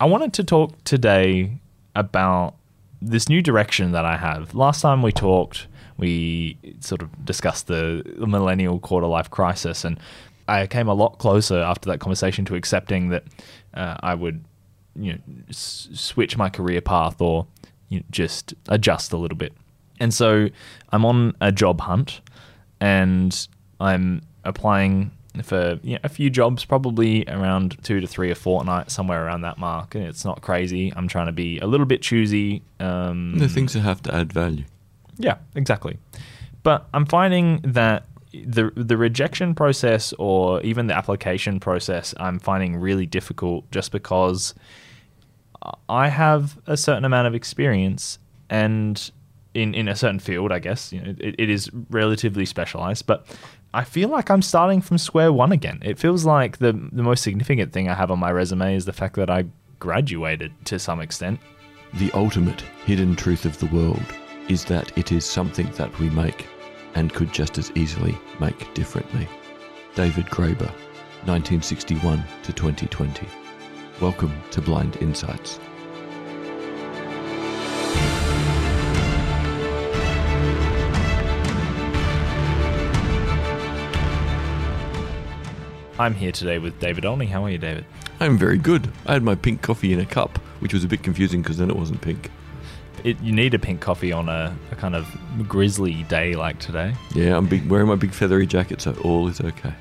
I wanted to talk today about this new direction that I have. Last time we talked, we sort of discussed the, millennial quarter life crisis, and I came a lot closer after that conversation to accepting that uh, I would, you know, s- switch my career path or you know, just adjust a little bit. And so I'm on a job hunt, and I'm applying for you know, a few jobs, probably around two to three a fortnight, somewhere around that mark. And it's not crazy. I'm trying to be a little bit choosy. Um, The things that have to add value. yeah, exactly. But I'm finding that the the rejection process or even the application process I'm finding really difficult just because I have a certain amount of experience and in, in a certain field, I guess, you know, it, it is relatively specialized, but I feel like I'm starting from square one again. It feels like the the most significant thing I have on my resume is the fact that I graduated to some extent. The ultimate hidden truth of the world is that it is something that we make and could just as easily make differently. David Graeber, 1961 to 2020. Welcome to Blind Insights. I'm here today with David Olney. How are you, David? I'm very good. I had my pink coffee in a cup, which was a bit confusing because then it wasn't pink. It, you need a pink coffee on a, a kind of grizzly day like today. Yeah, I'm big, wearing my big feathery jacket, so all is okay.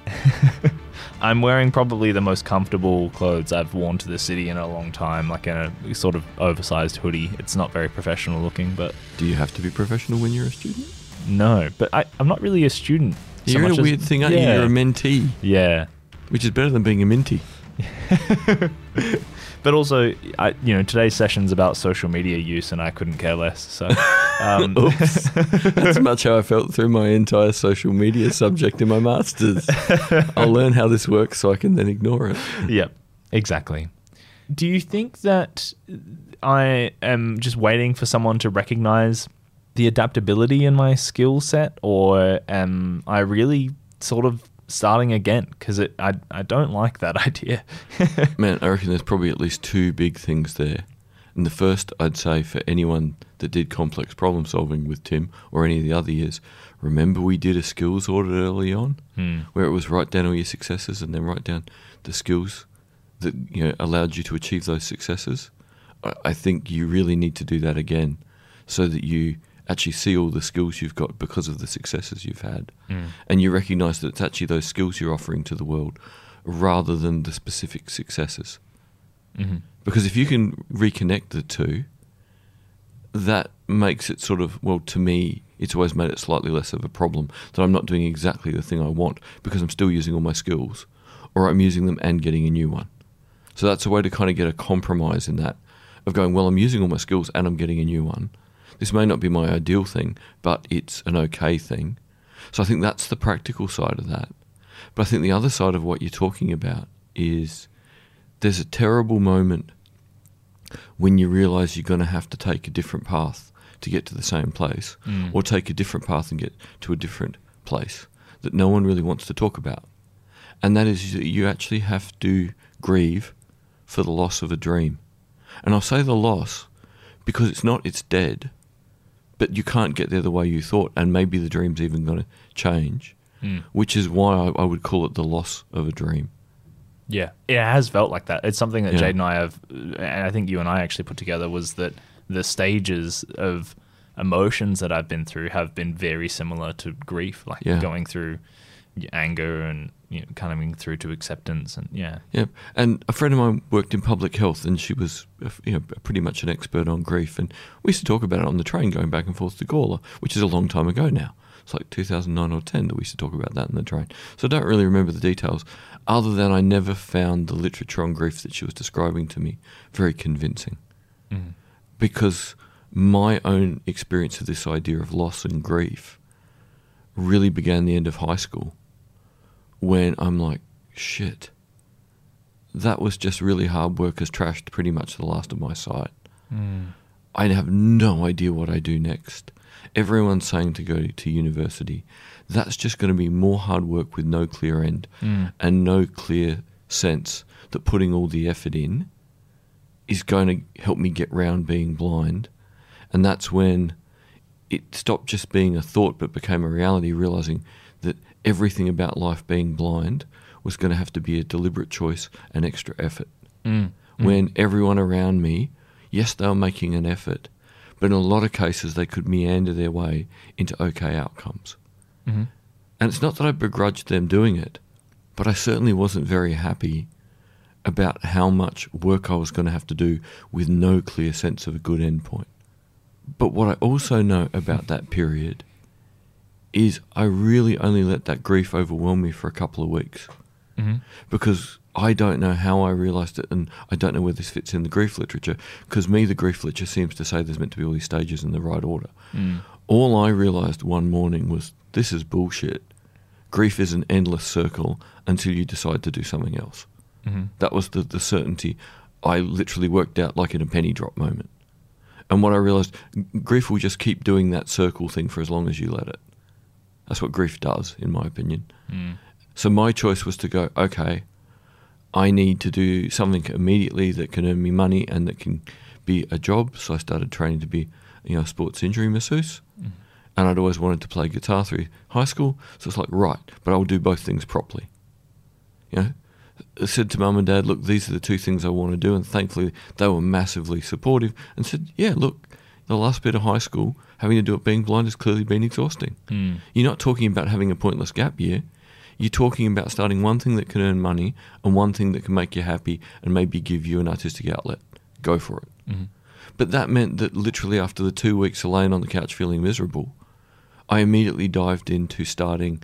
I'm wearing probably the most comfortable clothes I've worn to the city in a long time, like in a sort of oversized hoodie. It's not very professional looking, but Do you have to be professional when you're a student? no. But I, I'm not really a student. so You're in much a as- weird thing, aren't you? You're a mentee, Yeah. Which is better than being a minty. But also, I, you know, today's session's about social media use, and I couldn't care less. So, um, Oops. That's much how I felt through my entire social media subject in my master's. I'll learn how this works so I can then ignore it. Yep, exactly. Do you think that I am just waiting for someone to recognize the adaptability in my skill set, or am I really sort of starting again? Because I I don't like that idea. Man, I reckon there's probably at least two big things there. And the first, I'd say, for anyone that did complex problem solving with Tim or any of the other years, remember we did a skills audit early on Hmm. where it was write down all your successes and then write down the skills that you know allowed you to achieve those successes. I, I think you really need to do that again so that you actually see all the skills you've got because of the successes you've had. Mm. And you recognize that it's actually those skills you're offering to the world rather than the specific successes. Mhm. Because if you can reconnect the two, that makes it sort of, well, to me, it's always made it slightly less of a problem that I'm not doing exactly the thing I want because I'm still using all my skills or I'm using them and getting a new one. So that's a way to kind of get a compromise in that of going, well, I'm using all my skills and I'm getting a new one. This may not be my ideal thing, but it's an okay thing. So I think that's the practical side of that. But I think the other side of what you're talking about is there's a terrible moment when you realize you're going to have to take a different path to get to the same place Mm. or take a different path and get to a different place that no one really wants to talk about. And that is that you actually have to grieve for the loss of a dream. And I'll say the loss because it's not, it's dead, but you can't get there the way you thought, and maybe the dream's even going to change, Mm. which is why I, I would call it the loss of a dream. Yeah, it has felt like that. It's something that Yeah. Jade and I have, and I think you and I actually put together was that the stages of emotions that I've been through have been very similar to grief, like Yeah. going through anger and you know, coming through to acceptance, and yeah, Yeah, and a friend of mine worked in public health, and she was, uh, you know, pretty much an expert on grief. And we used to talk about it on the train going back and forth to Gawler, which is a long time ago now. It's like 2009 or 10 that we used to talk about that in the train. So I don't really remember the details, other than I never found the literature on grief that she was describing to me very convincing, Mhm. because my own experience of this idea of loss and grief really began the end of high school when I'm like, shit, that was just really hard work has trashed pretty much the last of my sight. Mm. I have no idea what I do next. Everyone's saying to go to university. That's just going to be more hard work with no clear end Mm. and no clear sense that putting all the effort in is going to help me get round being blind. And that's when it stopped just being a thought but became a reality, realizing everything about life being blind was going to have to be a deliberate choice and extra effort. Mm. When everyone around me, yes, they were making an effort, but in a lot of cases they could meander their way into okay outcomes. hmm And it's not that I begrudged them doing it, but I certainly wasn't very happy about how much work I was going to have to do with no clear sense of a good endpoint. But what I also know about that period is I really only let that grief overwhelm me for a couple of weeks hmm because I don't know how I realised it, and I don't know where this fits in the grief literature. Because me, the grief literature seems to say there's meant to be all these stages in the right order. Mm. All I realised one morning was this is bullshit. Grief is an endless circle until you decide to do something else. hmm That was the, the certainty I literally worked out like in a penny drop moment. And what I realised, grief will just keep doing that circle thing for as long as you let it. That's what grief does, in my opinion. Mm. So my choice was to go, okay, I need to do something immediately that can earn me money and that can be a job. So I started training to be, you know, a sports injury masseuse. Mm. And I'd always wanted to play guitar through high school. So it's like, right, but I'll do both things properly. You know, I said to mum and dad, look, these are the two things I want to do. And thankfully, they were massively supportive and said, yeah, look, the last bit of high school, having to do it being blind has clearly been exhausting. Mm. You're not talking about having a pointless gap year. You're talking about starting one thing that can earn money and one thing that can make you happy and maybe give you an artistic outlet. Go for it. hmm But that meant that literally after the two weeks of laying on the couch feeling miserable, I immediately dived into starting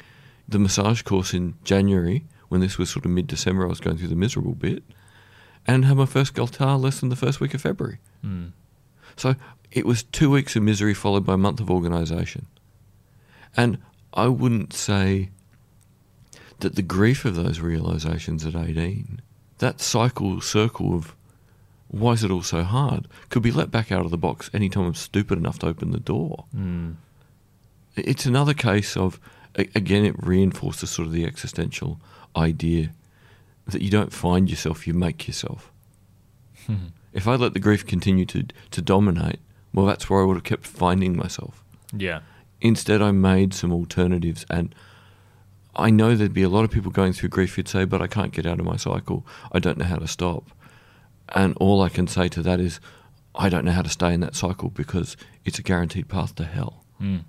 the massage course in January when this was sort of mid December. I was going through the miserable bit and had my first guitar lesson the first week of February. Mm. So it was two weeks of misery followed by a month of organisation. And I wouldn't say that the grief of those realisations at 18, that cycle, circle of why is it all so hard, could be let back out of the box anytime I'm stupid enough to open the door. Mm. It's another case of, again, it reinforces sort of the existential idea that you don't find yourself, you make yourself. If I let the grief continue to to dominate, well, that's where I would have kept finding myself. yeah. Instead, I made some alternatives, and I know there'd be a lot of people going through grief who'd say, "But I can't get out of my cycle. I don't know how to stop." And all I can say to that is, I don't know how to stay in that cycle because it's a guaranteed path to hell, Mm.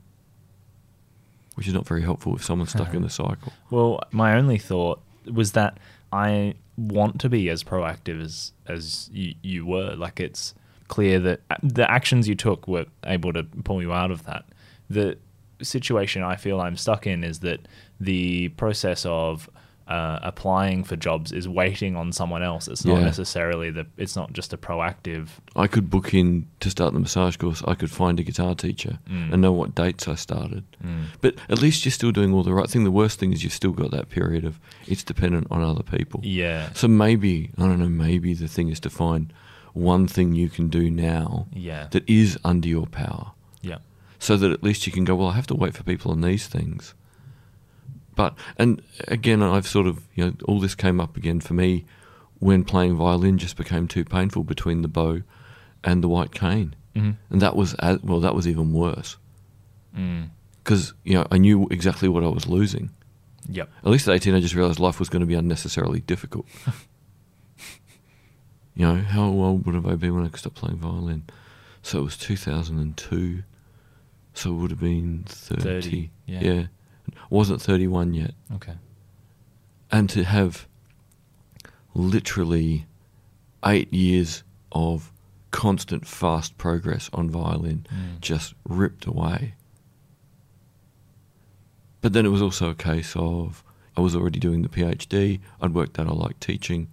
which is not very helpful if someone's stuck in the cycle. Well, my only thought was that I want to be as proactive as as you, you were. Like it's clear that the actions you took were able to pull you out of that. The situation I feel I'm stuck in is that the process of uh, applying for jobs is waiting on someone else. It's not Yeah. necessarily the. It's not just a proactive. I could book in to start the massage course. I could find a guitar teacher Mm. and know what dates I started. Mm. But at least you're still doing all the right thing. The worst thing is you've still got that period of it's dependent on other people. Yeah. So maybe, I don't know, maybe the thing is to find one thing you can do now Yeah. that is under your power yeah. so that at least you can go, well, I have to wait for people on these things. But, and again, I've sort of, you know, all this came up again for me when playing violin just became too painful between the bow and the white cane. hmm And that was, as, well, that was even worse Mm. because, you know, I knew exactly what I was losing. Yep. At least at 18, I just realised life was going to be unnecessarily difficult. you know, how old would have I been when I stopped playing violin? So it was 2002. So it would have been 30. 30, yeah. Wasn't 31 yet. Okay. And to have literally eight years of constant fast progress on violin Mm. just ripped away. But then it was also a case of I was already doing the PhD, I'd worked out I liked teaching,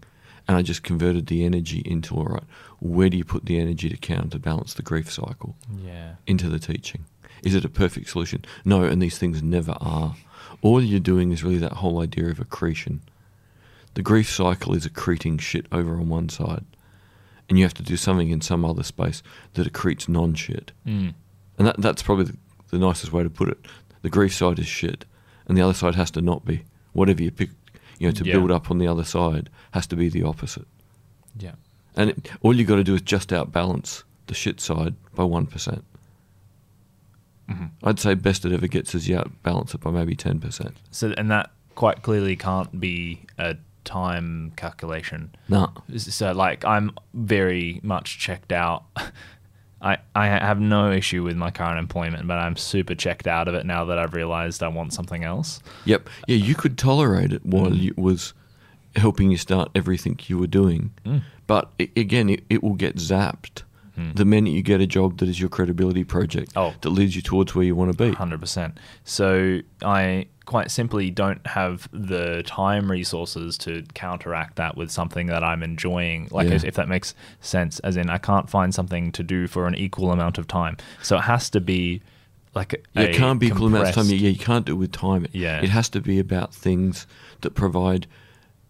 and I just converted the energy into all right, where do you put the energy to counterbalance the grief cycle? Yeah. Into the teaching. Is it a perfect solution? No, and these things never are. All you're doing is really that whole idea of accretion. The grief cycle is accreting shit over on one side, and you have to do something in some other space that accretes non shit. Mm. And that, that's probably the, the nicest way to put it. The grief side is shit, and the other side has to not be. Whatever you pick, you know, to Yeah. build up on the other side has to be the opposite. Yeah. And it, all you got to do is just outbalance the shit side by 1%. percent mm-hmm. I'd say best it ever gets is you outbalance it by maybe 10%. So, and that quite clearly can't be a time calculation. No. So, like, I'm very much checked out. I, I have no issue with my current employment, but I'm super checked out of it now that I've realized I want something else. Yep. Yeah, you could tolerate it while it was helping you start everything you were doing. Mm. But i again, it, it will get zapped the minute you get a job that is your credibility project Oh. that leads you towards where you want to be. Hundred percent. So I quite simply don't have the time resources to counteract that with something that I'm enjoying. Like Yeah. if, if that makes sense, as in I can't find something to do for an equal amount of time. So it has to be like a, Yeah, it can't be equal amounts of time. Yeah, you can't do it with time. Yeah. It has to be about things that provide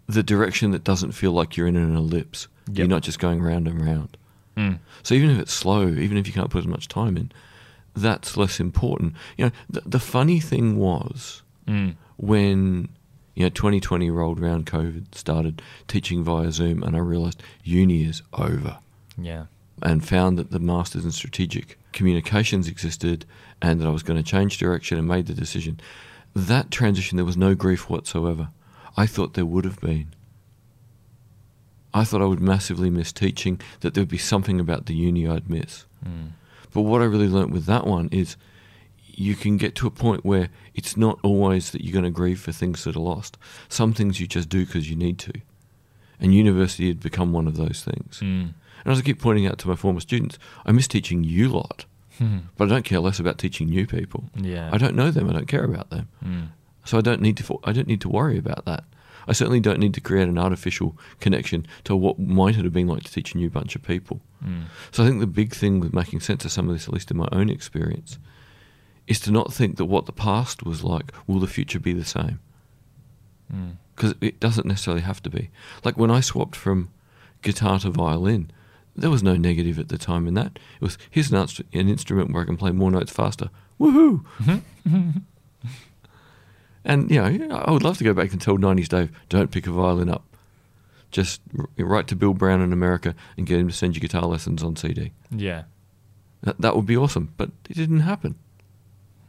the direction that doesn't feel like you're in an ellipse. Yep. You're not just going round and round. Mm. So even if it's slow, even if you can't put as much time in, that's less important. You know, the, the funny thing was Mm. when you know 2020 rolled around, COVID started teaching via Zoom, and I realised uni is over Yeah. and found that the masters in strategic communications existed and that I was going to change direction and made the decision. That transition, there was no grief whatsoever. I thought there would have been. I thought I would massively miss teaching, that there would be something about the uni I'd miss. Mm. But what I really learnt with that one is you can get to a point where it's not always that you're going to grieve for things that are lost. Some things you just do because you need to. And university had become one of those things. Mm. And as I keep pointing out to my former students, I miss teaching you lot, but I don't care less about teaching new people. Yeah. I don't know them. I don't care about them. Mm. So I don't need to. I don't need to worry about that. I certainly don't need to create an artificial connection to what might it have been like to teach a new bunch of people. Mm. So I think the big thing with making sense of some of this, at least in my own experience, is to not think that what the past was like will the future be the same Mm. because it doesn't necessarily have to be. Like when I swapped from guitar to violin, there was no negative at the time in that. It was here's an, instru- an instrument where I can play more notes faster. Woohoo! and you know, I would love to go back and tell '90s Dave, don't pick a violin up. Just write to Bill Brown in America and get him to send you guitar lessons on CD. Yeah. That, that would be awesome, but it didn't happen.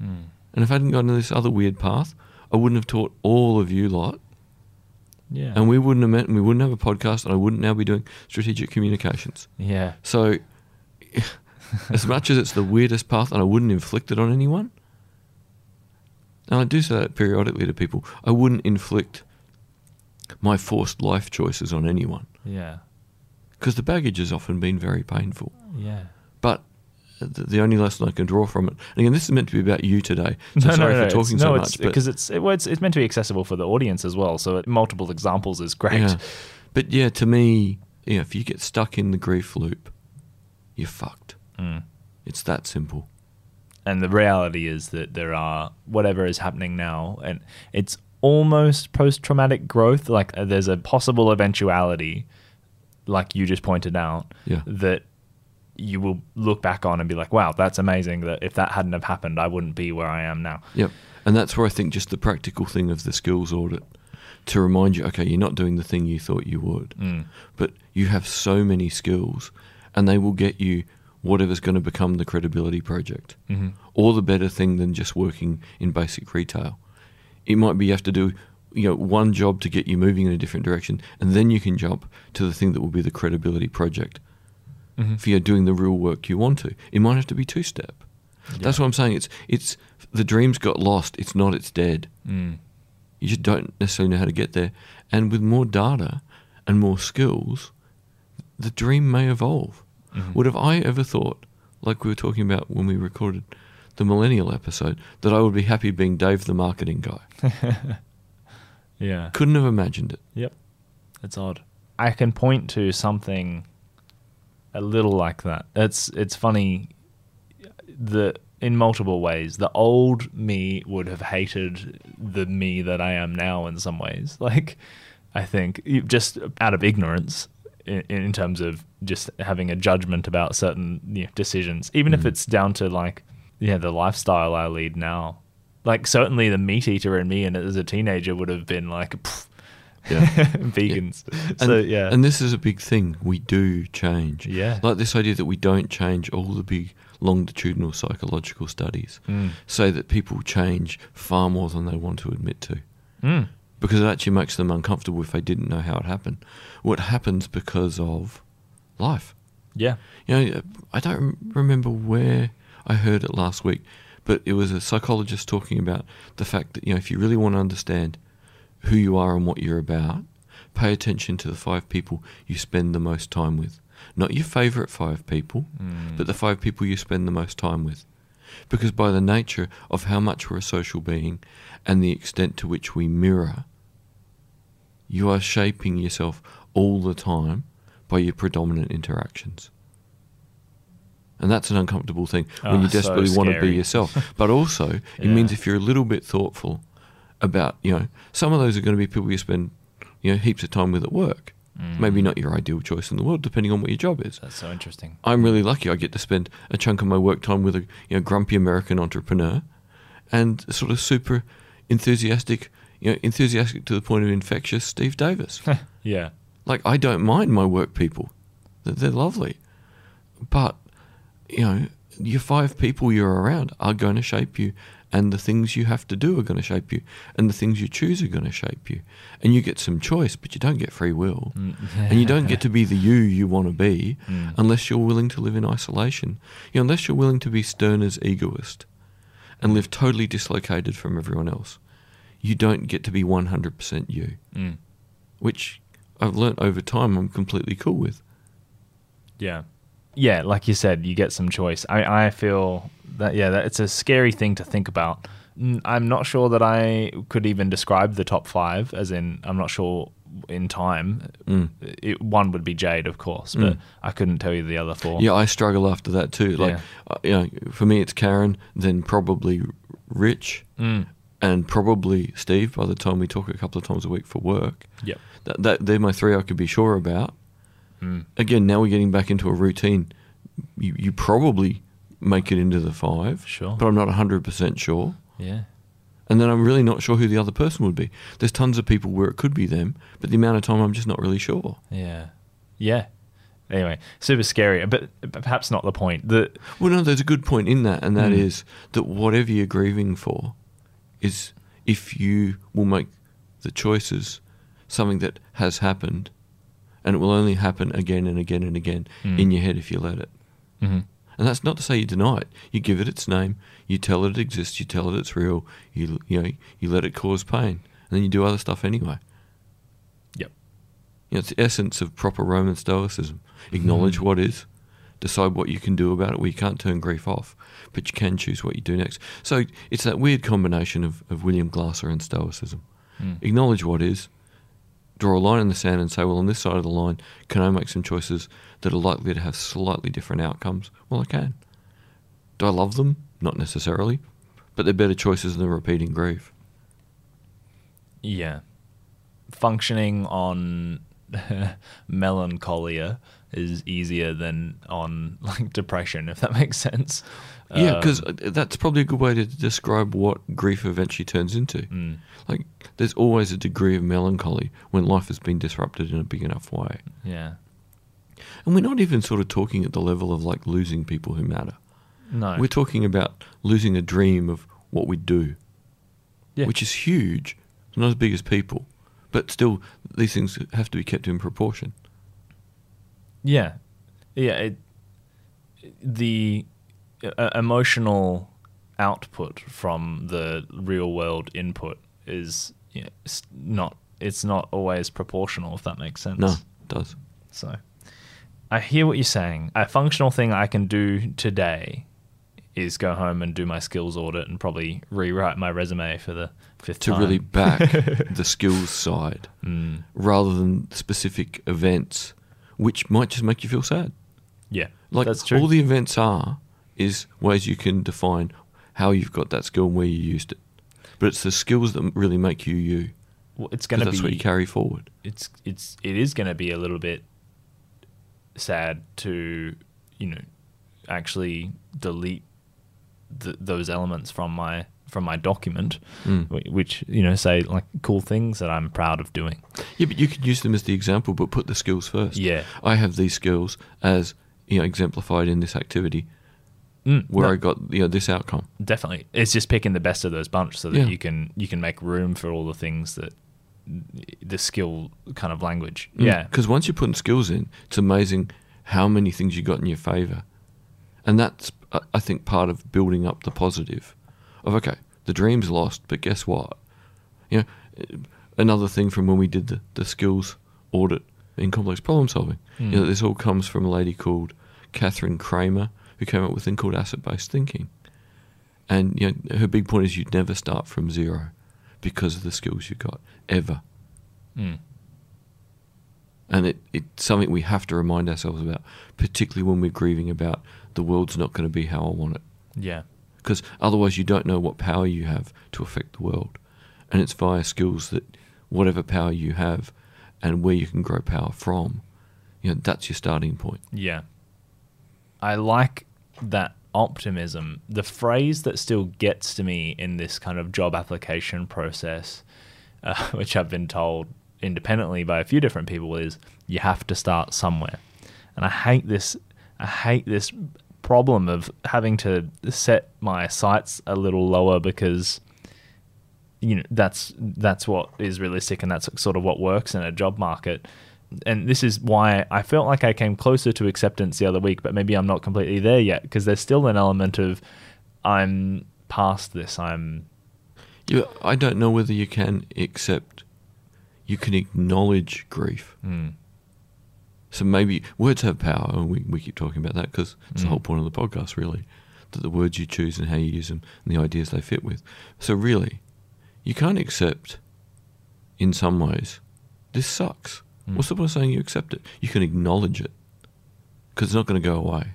Mm. And if I hadn't gone to this other weird path, I wouldn't have taught all of you lot Yeah. and we wouldn't have met and we wouldn't have a podcast and I wouldn't now be doing strategic communications. yeah. So as much as it's the weirdest path and I wouldn't inflict it on anyone, and I do say that periodically to people, I wouldn't inflict my forced life choices on anyone Yeah. because the baggage has often been very painful. Yeah. But the, the only lesson I can draw from it, and again, this is meant to be about you today. So sorry for it's- talking no, so it's, much, but because it's it, well, it's it's meant to be accessible for the audience as well. So multiple examples is great. Yeah. But yeah, to me, you know, if you get stuck in the grief loop, you're fucked. Mm. It's that simple. And the reality is that there are whatever is happening now, and it's almost post-traumatic growth. Like uh, there's a possible eventuality, like you just pointed out, Yeah. that you will look back on and be like, "Wow, that's amazing." That if that hadn't have happened, I wouldn't be where I am now. Yep. And that's where I think just the practical thing of the skills audit to remind you, okay, you're not doing the thing you thought you would, Mm. but you have so many skills and they will get you whatever's going to become the credibility project hmm or the better thing than just working in basic retail. It might be you have to do you know one job to get you moving in a different direction and then you can jump to the thing that will be the credibility project hmm if you're doing the real work you want to. It might have to be two step. That's what I'm saying. It's it's the dreams got lost. It's not. It's dead. Mm. You just don't necessarily know how to get there. And with more data and more skills, the dream may evolve. Mhm. Would have I ever thought, like we were talking about when we recorded the millennial episode, that I would be happy being Dave the marketing guy? Yeah. Couldn't have imagined it. Yep. It's odd. I can point to something a little like that. It's it's funny the in multiple ways. The old me would have hated the me that I am now in some ways. Like I think just out of ignorance in, in terms of just having a judgment about certain you know, decisions, even if Mm. it's down to like yeah the lifestyle I lead now. Like certainly the meat eater in me and as a teenager would have been like. "Pff, Yeah. vegans. And, So yeah, And this is a big thing. We do change. Yeah. Like this idea that we don't change all the big longitudinal psychological studies Mm. say that people change far more than they want to admit to. Mm. Because it actually makes them uncomfortable if they didn't know how it happened. What happens because of life. yeah, You know, I don't remember where I heard it last week, but it was a psychologist talking about the fact that, you know, if you really want to understand who you are and what you're about, pay attention to the five people you spend the most time with. Not your favorite five people, Mm. but the five people you spend the most time with. Because by the nature of how much we're a social being and the extent to which we mirror, you are shaping yourself all the time by your predominant interactions. And that's an uncomfortable thing when Ah, you so desperately want to be yourself. But also, it Yeah. means if you're a little bit thoughtful about, you know, some of those are going to be people you spend, you know, heaps of time with at work. Maybe Mm. not your ideal choice in the world, depending on what your job is. That's so interesting. I'm really lucky. I get to spend a chunk of my work time with a you know grumpy American entrepreneur, and sort of super enthusiastic, you know, enthusiastic to the point of infectious Steve Davis. Yeah, like I don't mind my work people; they're, they're lovely, but you know, your five people you're around are going to shape you, and the things you have to do are going to shape you, and the things you choose are going to shape you, and you get some choice, but you don't get free will, Mm. and you don't get to be the you you want to be Mm. unless you're willing to live in isolation. You know, unless you're willing to be Stirner's egoist and live totally dislocated from everyone else, you don't get to be 100% you, Mm. which I've learnt over time I'm completely cool with. Yeah. Yeah, like you said, you get some choice. I, I feel that, yeah, that it's a scary thing to think about. I'm not sure that I could even describe the top five, as in, I'm not sure in time. Mm. It, one would be Jade, of course, but Mm. I couldn't tell you the other four. Yeah, I struggle after that too. Like, Yeah. uh, you know, for me it's Karen, then probably Rich, Mm. and probably Steve. By the time we talk a couple of times a week for work, Yep. that, that they're my three I could be sure about. Mm. Again, now we're getting back into a routine. You you probably make it into the five, Sure. but I'm not 100 percent sure. Yeah. And then I'm really not sure who the other person would be. There's tons of people where it could be them, but the amount of time I'm just not really sure. Yeah. Yeah. Anyway, super scary, but but perhaps not the point. The Well, no, there's a good point in that, and that Mm. is that whatever you're grieving for is if you will make the choices something that has happened, and it will only happen again and again and again Mm. in your head if you let it. Mhm. And that's not to say you deny it. You give it its name. You tell it it exists. You tell it it's real. You you know you let it cause pain, and then you do other stuff anyway. Yep. You know, it's the essence of proper Roman Stoicism. Acknowledge Mhm. what is, decide what you can do about it. Well, you can't turn grief off, but you can choose what you do next. So it's that weird combination of, of William Glasser and Stoicism. Mm. Acknowledge what is, draw a line in the sand and say, well, on this side of the line, can I make some choices that are likely to have slightly different outcomes? Well, I can. Do I love them? Not necessarily, but they're better choices than repeating grief. Yeah. Functioning on melancholia is easier than on like depression, if that makes sense. Yeah, because Um, that's probably a good way to describe what grief eventually turns into. mm, Like, there's always a degree of melancholy when life has been disrupted in a big enough way. yeah. And we're not even sort of talking at the level of like losing people who matter. No. We're talking about losing a dream of what we do, yeah. which is huge. It's not as big as people, but still, these things have to be kept in proportion. Yeah, yeah. It, the uh, emotional output from the real world input is you know, s- not. It's not always proportional, if that makes sense. No, it does. So, I hear what you're saying. A functional thing I can do today is go home and do my skills audit and probably rewrite my resume for the fifth To time. really back the skills side Mm, rather than specific events, which might just make you feel sad. yeah, Like that's true. all the events are is ways you can define how you've got that skill and where you used it. But it's the skills that really make you you. Well, it's to that's be what you carry forward. it's it's it is going to be a little bit sad to you know actually delete th- those elements from my from my document, Mm. which you know say like cool things that I'm proud of doing. Yeah, but you could use them as the example, but put the skills first. Yeah. I have these skills as you know exemplified in this activity Mm, where no, I got you know this outcome. definitely it's just picking the best of those bunch so that Yeah. you can you can make room for all the things that the skill kind of language. Yeah. Because once you're putting skills in, it's amazing how many things you got in your favor, and that's I think part of building up the positive. Of okay, the dream's lost, but guess what? You know, another thing from when we did the, the skills audit in complex problem solving. You know, Mm. this all comes from a lady called Kathryn Cramer who came up with a thing called asset based thinking. And you know, her big point is you'd never start from zero because of the skills you've got ever. Mm. And it, it's something we have to remind ourselves about, particularly when we're grieving about the world's not going to be how I want it. Yeah. Because otherwise, you don't know what power you have to affect the world. And it's via skills that whatever power you have and where you can grow power from, you know, that's your starting point. Yeah. I like that optimism. The phrase that still gets to me in this kind of job application process, uh, which I've been told independently by a few different people, is you have to start somewhere. And I hate this. I hate this problem of having to set my sights a little lower because you know that's that's what is realistic and that's sort of what works in a job market and this is why I felt like I came closer to acceptance the other week but maybe I'm not completely there yet because there's still an element of I'm past this I'm You, I don't know whether you can accept, you can acknowledge grief. mm, So maybe words have power, and we, we keep talking about that because it's the Mm. whole point of the podcast, really. That the words you choose and how you use them and the ideas they fit with. So, really, you can't accept, in some ways, this sucks. Mm. What's the point of saying you accept it? You can acknowledge it because it's not going to go away.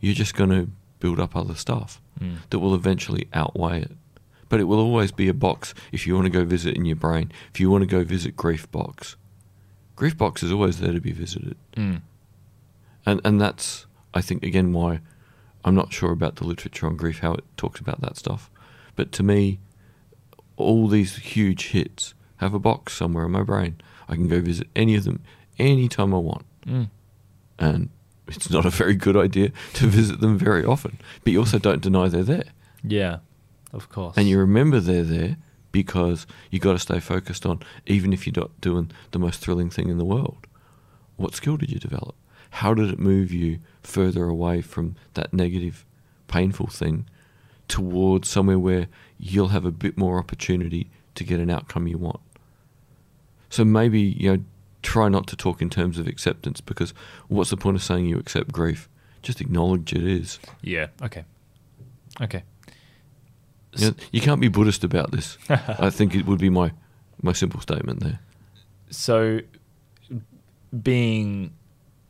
You're just going to build up other stuff mm, that will eventually outweigh it. But it will always be a box if you want to go visit in your brain. If you want to go visit Grief Box, Grief Box is always there to be visited. mm, And and that's I think again why I'm not sure about the literature on grief how it talks about that stuff. But to me, all these huge hits have a box somewhere in my brain. I can go visit any of them anytime I want. mm. And it's not a very good idea to visit them very often. But you also don't deny they're there. yeah of course And you remember they're there because you got to stay focused on, even if you're not doing the most thrilling thing in the world, what skill did you develop? How did it move you further away from that negative, painful thing towards somewhere where you'll have a bit more opportunity to get an outcome you want? So maybe, you know, try not to talk in terms of acceptance because what's the point of saying you accept grief? Just acknowledge it is. yeah okay okay You, know, you can't be Buddhist about this. I think it would be my my simple statement there. so being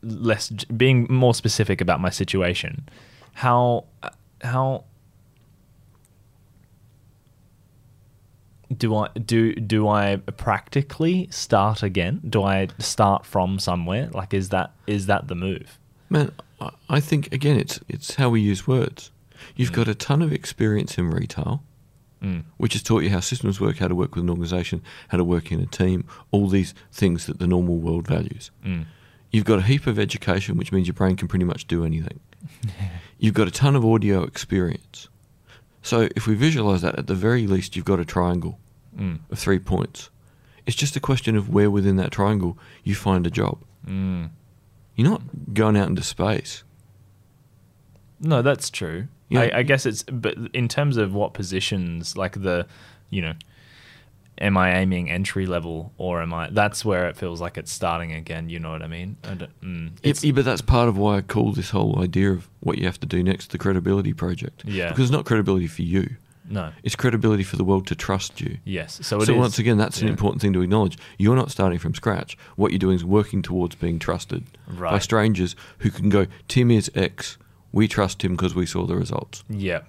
less being more specific about my situation how how do I do do I practically start again? Do I start from somewhere? Like is that is that the move? Man, I- I think again it's it's how we use words. You've Mm. got a ton of experience in retail, Mm. which has taught you how systems work, how to work with an organization, how to work in a team, all these things that the normal world values. Mm. You've got a heap of education, which means your brain can pretty much do anything. You've got a ton of audio experience. So if we visualize that, at the very least, you've got a triangle Mm. of three points. It's just a question of where within that triangle you find a job. Mm. You're not going out into space. No, that's true. Yeah. I, I guess it's but in terms of what positions, like the, you know, am I aiming entry level or am I? That's where it feels like it's starting again. You know what I mean? I mm, Yeah, it's- yeah, but that's part of why I call this whole idea of what you have to do next the credibility project. Yeah. Because it's not credibility for you. no. It's credibility for the world to trust you. Yes. So it so once again, that's an important thing to acknowledge. You're not starting from scratch. What you're doing is working towards being trusted by strangers who can go, Tim is X. We trust him because we saw the results. Yeah.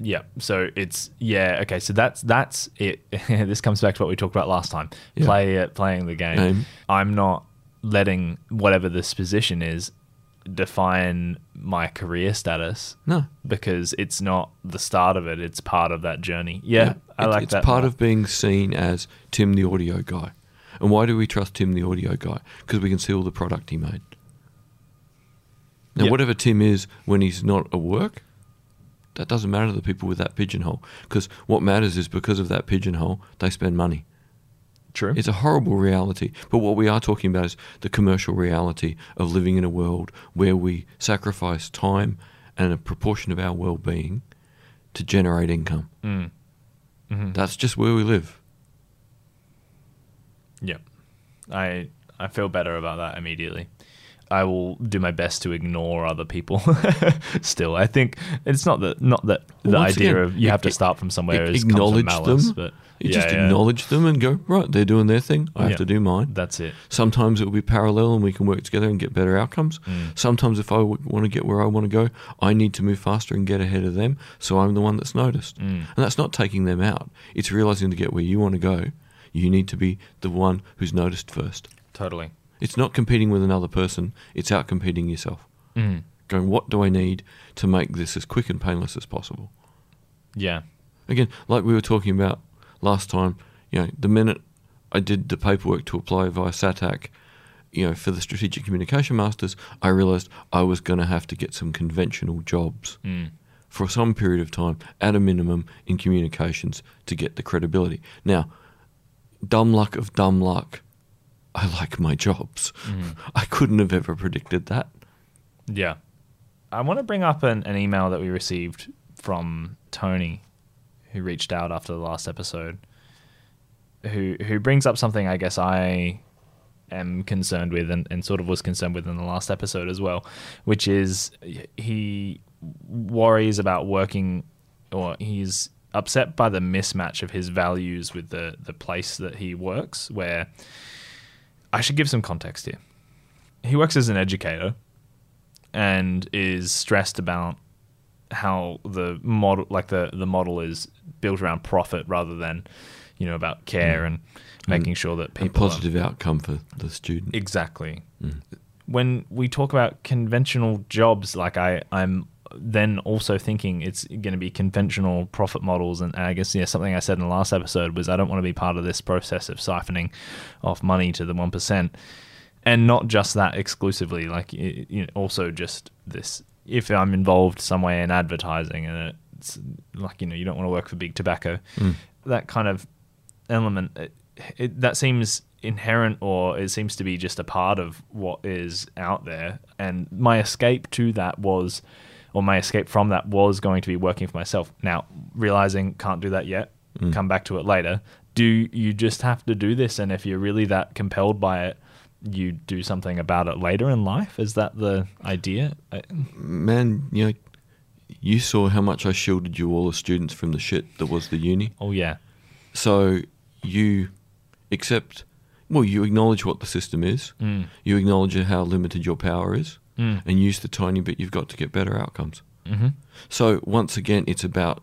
Yeah. So it's yeah, okay. So that's that's it. this comes back to what we talked about last time. Yeah. Play it, playing the game. I'm not letting whatever this position is define my career status No. because it's not the start of it; it's part of that journey. Yeah, I It- like it's that. It's part of being seen as Tim the audio guy. And why do we trust Tim the audio guy? Because we can see all the product he made. Now, Yep. whatever Tim is when he's not at work, that doesn't matter to the people with that pigeonhole. Because what matters is because of that pigeonhole, they spend money. true. It's a horrible reality. But what we are talking about is the commercial reality of living in a world where we sacrifice time and a proportion of our well being to generate income. Mm. Mhm. That's just where we live. Yeah, I I feel better about that immediately. I will do my best to ignore other people. Still, I think it's not that not that the Well, once idea again, of you have to start from somewhere a- is acknowledge malice, them. but You yeah, just yeah, acknowledge them and go, right, they're doing their thing. I Yeah. have to do mine. That's it. Sometimes it will be parallel and we can work together and get better outcomes. Mm. Sometimes, if I w- want to get where I want to go, I need to move faster and get ahead of them. So I'm the one that's noticed. Mm. And that's not taking them out. It's realizing to get where you want to go, you need to be the one who's noticed first. Totally. It's not competing with another person, it's out competing yourself. Mm. Going, what do I need to make this as quick and painless as possible? Yeah. Again, like we were talking about last time, you know, the minute I did the paperwork to apply via SATAC, you know, for the Strategic Communication Masters, I realised I was going to have to get some conventional jobs Mm. for some period of time, at a minimum, in communications to get the credibility. Now, dumb luck of dumb luck, I like my jobs. Mhm. I couldn't have ever predicted that. Yeah. I want to bring up an, an email that we received from Tony, who reached out after the last episode, who who brings up something I guess I am concerned with and, and sort of was concerned with in the last episode as well, which is he worries about working or he's upset by the mismatch of his values with the, the place that he works, where I should give some context here. He works as an educator and is stressed about how the model like the the model is built around profit rather than you know about care and making sure that A people are- positive outcome for the student. exactly Mm. when we talk about conventional jobs like i i'm then also thinking it's going to be conventional profit models. And i guess yeah something i said in the last episode was i don't want to be part of this process of siphoning off money to the 1% and not just that exclusively like you know, also just this if i'm involved somewhere in advertising and it's like you know you don't want to work for big tobacco Mm. that kind of element it, it, that seems inherent or it seems to be just a part of what is out there. And my escape to that was or my escape from that was going to be working for myself. Now realizing can't do that yet Mm. come back to it later. Do you just have to do this? And if you're really that compelled by it you do something about it later in life? Is that the idea? Man, you know, you saw how much I shielded you all as students from the shit that was the uni. oh yeah. So you accept, well, you acknowledge what the system is, mm. you acknowledge how limited your power is, Mm. and use the tiny bit you've got to get better outcomes. hmm So once again, it's about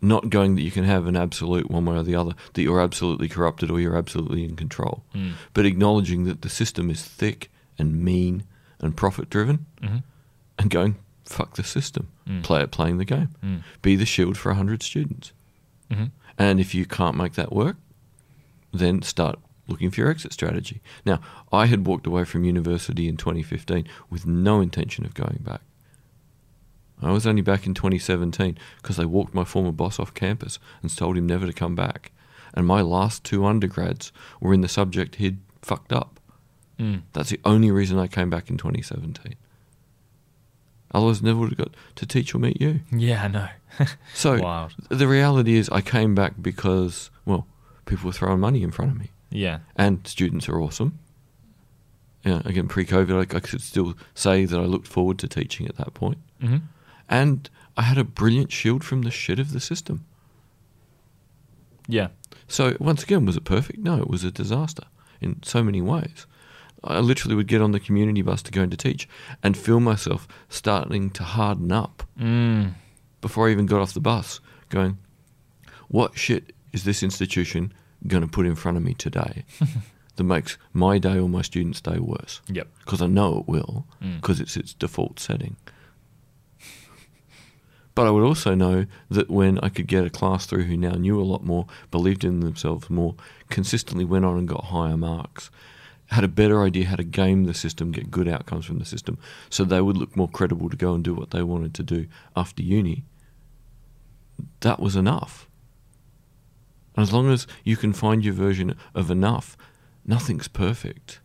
not going that you can have an absolute one way or the other, that you're absolutely corrupted or you're absolutely in control, Mm. but acknowledging that the system is thick and mean and profit driven, hmm and going, fuck the system, Mm. play it playing the game, Mm. be the shield for 100 students. hmm And if you can't make that work, then start looking for your exit strategy. Now, I had walked away from university in 2015 with no intention of going back. I was only back in 2017 because I walked my former boss off campus and told him never to come back. And my last two undergrads were in the subject he'd fucked up. Mm. That's the only reason I came back in 2017. Otherwise, never would have got to teach or meet you. yeah i know So Wild. the reality is, I came back because well, people were throwing money in front of me, yeah and students are awesome. Yeah, again, pre-COVID, I, I could still say that I looked forward to teaching at that point, hmm and I had a brilliant shield from the shit of the system. yeah So once again, was it perfect? No, it was a disaster in so many ways. I literally would get on the community bus to go into teach and feel myself starting to harden up mm. before I even got off the bus, going, "What shit is this institution going to put in front of me today that makes my day or my student's day worse. Yep. Because I know it will, mm. because it's its default setting. But I would also know that when I could get a class through who now knew a lot more, believed in themselves more, consistently went on and got higher marks, had a better idea how to game the system, get good outcomes from the system, so they would look more credible to go and do what they wanted to do after uni, that was enough. As long as you can find your version of enough, nothing's perfect.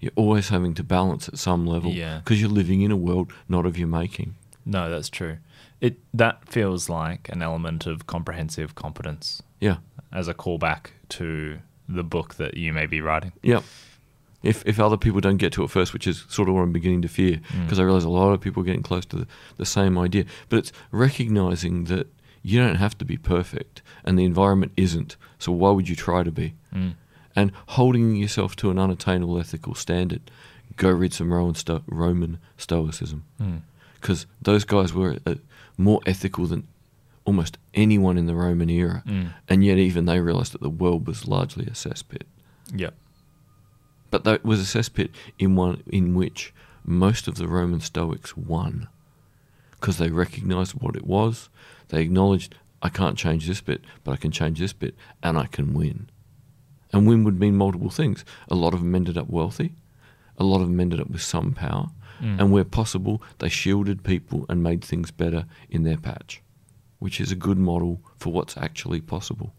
You're always having to balance at some level Yeah. because you're living in a world not of your making. No, that's true. It that feels like an element of comprehensive competence Yeah. as a callback to the book that you may be writing. Yeah. If if other people don't get to it first, which is sort of what I'm beginning to fear, mm. because I realize a lot of people are getting close to the, the same idea. But it's recognizing that you don't have to be perfect and the environment isn't. So why would you try to be? Mm. And holding yourself to an unattainable ethical standard, go read some Roman, sto- Roman Stoicism. Mm. Because those guys were uh, more ethical than almost anyone in the Roman era. Mm. And yet even they realized that the world was largely a cesspit. Yep. But that was a cesspit in one in which most of the Roman Stoics won, because they recognised what it was. They acknowledged, I can't change this bit, but I can change this bit, and I can win. And win would mean multiple things. A lot of them ended up wealthy. A lot of them ended up with some power. Mm. And where possible, they shielded people and made things better in their patch, which is a good model for what's actually possible.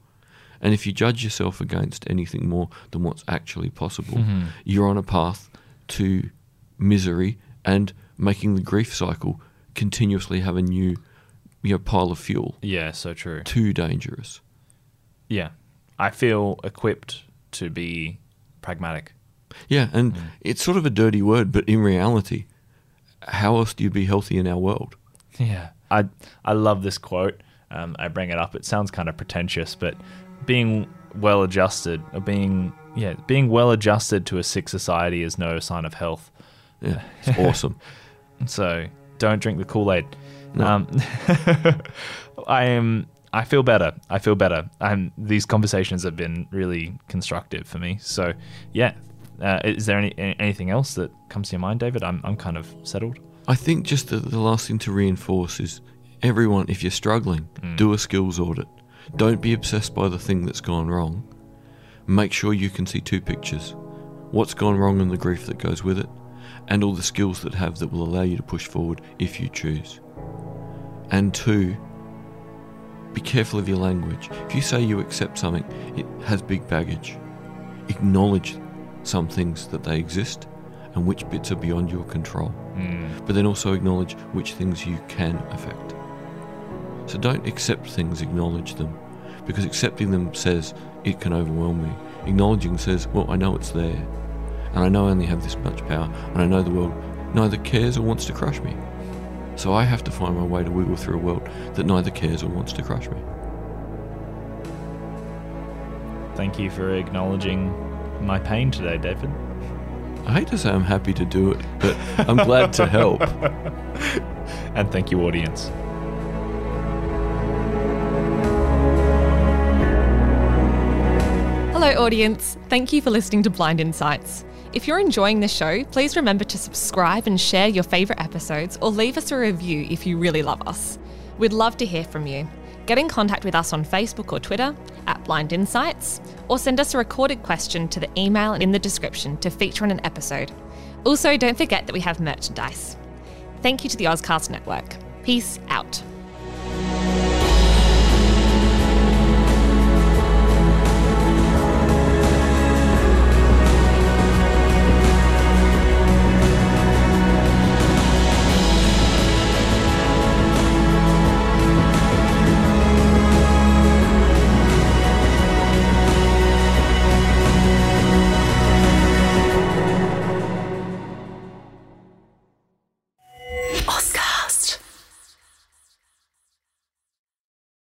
And if you judge yourself against anything more than what's actually possible, Mhm. you're on a path to misery and making the grief cycle continuously have a new you know, pile of fuel. Yeah, so true. Too dangerous. Yeah. I feel equipped to be pragmatic. Yeah, and Mm. it's sort of a dirty word, but in reality, how else do you be healthy in our world? Yeah. I I love this quote. Um, I bring it up. It sounds kind of pretentious, but being well adjusted or being yeah, being well adjusted to a sick society is no sign of health. Yeah, it's awesome. So don't drink the Kool Aid. No. Um, I am. I feel better. I feel better. And these conversations have been really constructive for me. So yeah. Uh, is there any anything else that comes to your mind, David? I'm I'm kind of settled. I think just the, the last thing to reinforce is everyone, if you're struggling, Mm. do a skills audit. Don't be obsessed by the thing that's gone wrong. Make sure you can see two pictures what's gone wrong and the grief that goes with it, and all the skills that have that will allow you to push forward if you choose. And two, be careful of your language. If you say you accept something, it has big baggage. Acknowledge some things that they exist and which bits are beyond your control Mm. but then also acknowledge which things you can affect. So don't accept things, acknowledge them. Because accepting them says it can overwhelm me. Acknowledging says, well, I know it's there. And I know I only have this much power. And I know the world neither cares or wants to crush me. So I have to find my way to wiggle through a world that neither cares or wants to crush me. Thank you for acknowledging my pain today, David. I hate to say I'm happy to do it, but I'm glad to help. And thank you, audience. Hello, audience. Thank you for listening to Blind Insights. If you're enjoying the show, please remember to subscribe and share your favourite episodes or leave us a review if you really love us. We'd love to hear from you. Get in contact with us on Facebook or Twitter at Blind Insights, or send us a recorded question to the email in the description to feature on an episode. Also, don't forget that we have merchandise. Thank you to the Ozcast Network. Peace out.